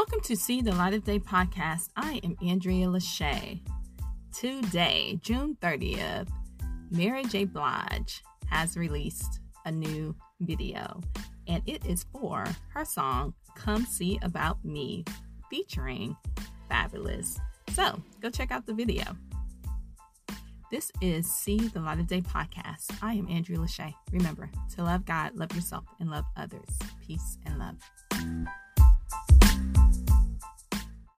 Welcome to See the Light of Day podcast. I am Andrea Lachey. Today, June 30th, Mary J. Blige has released a new video, and it is for her song Come See About Me featuring Fabolous. So go check out the video. This is See the Light of Day podcast. I am Andrea Lachey. Remember to love God, love yourself, and love others. Peace and love.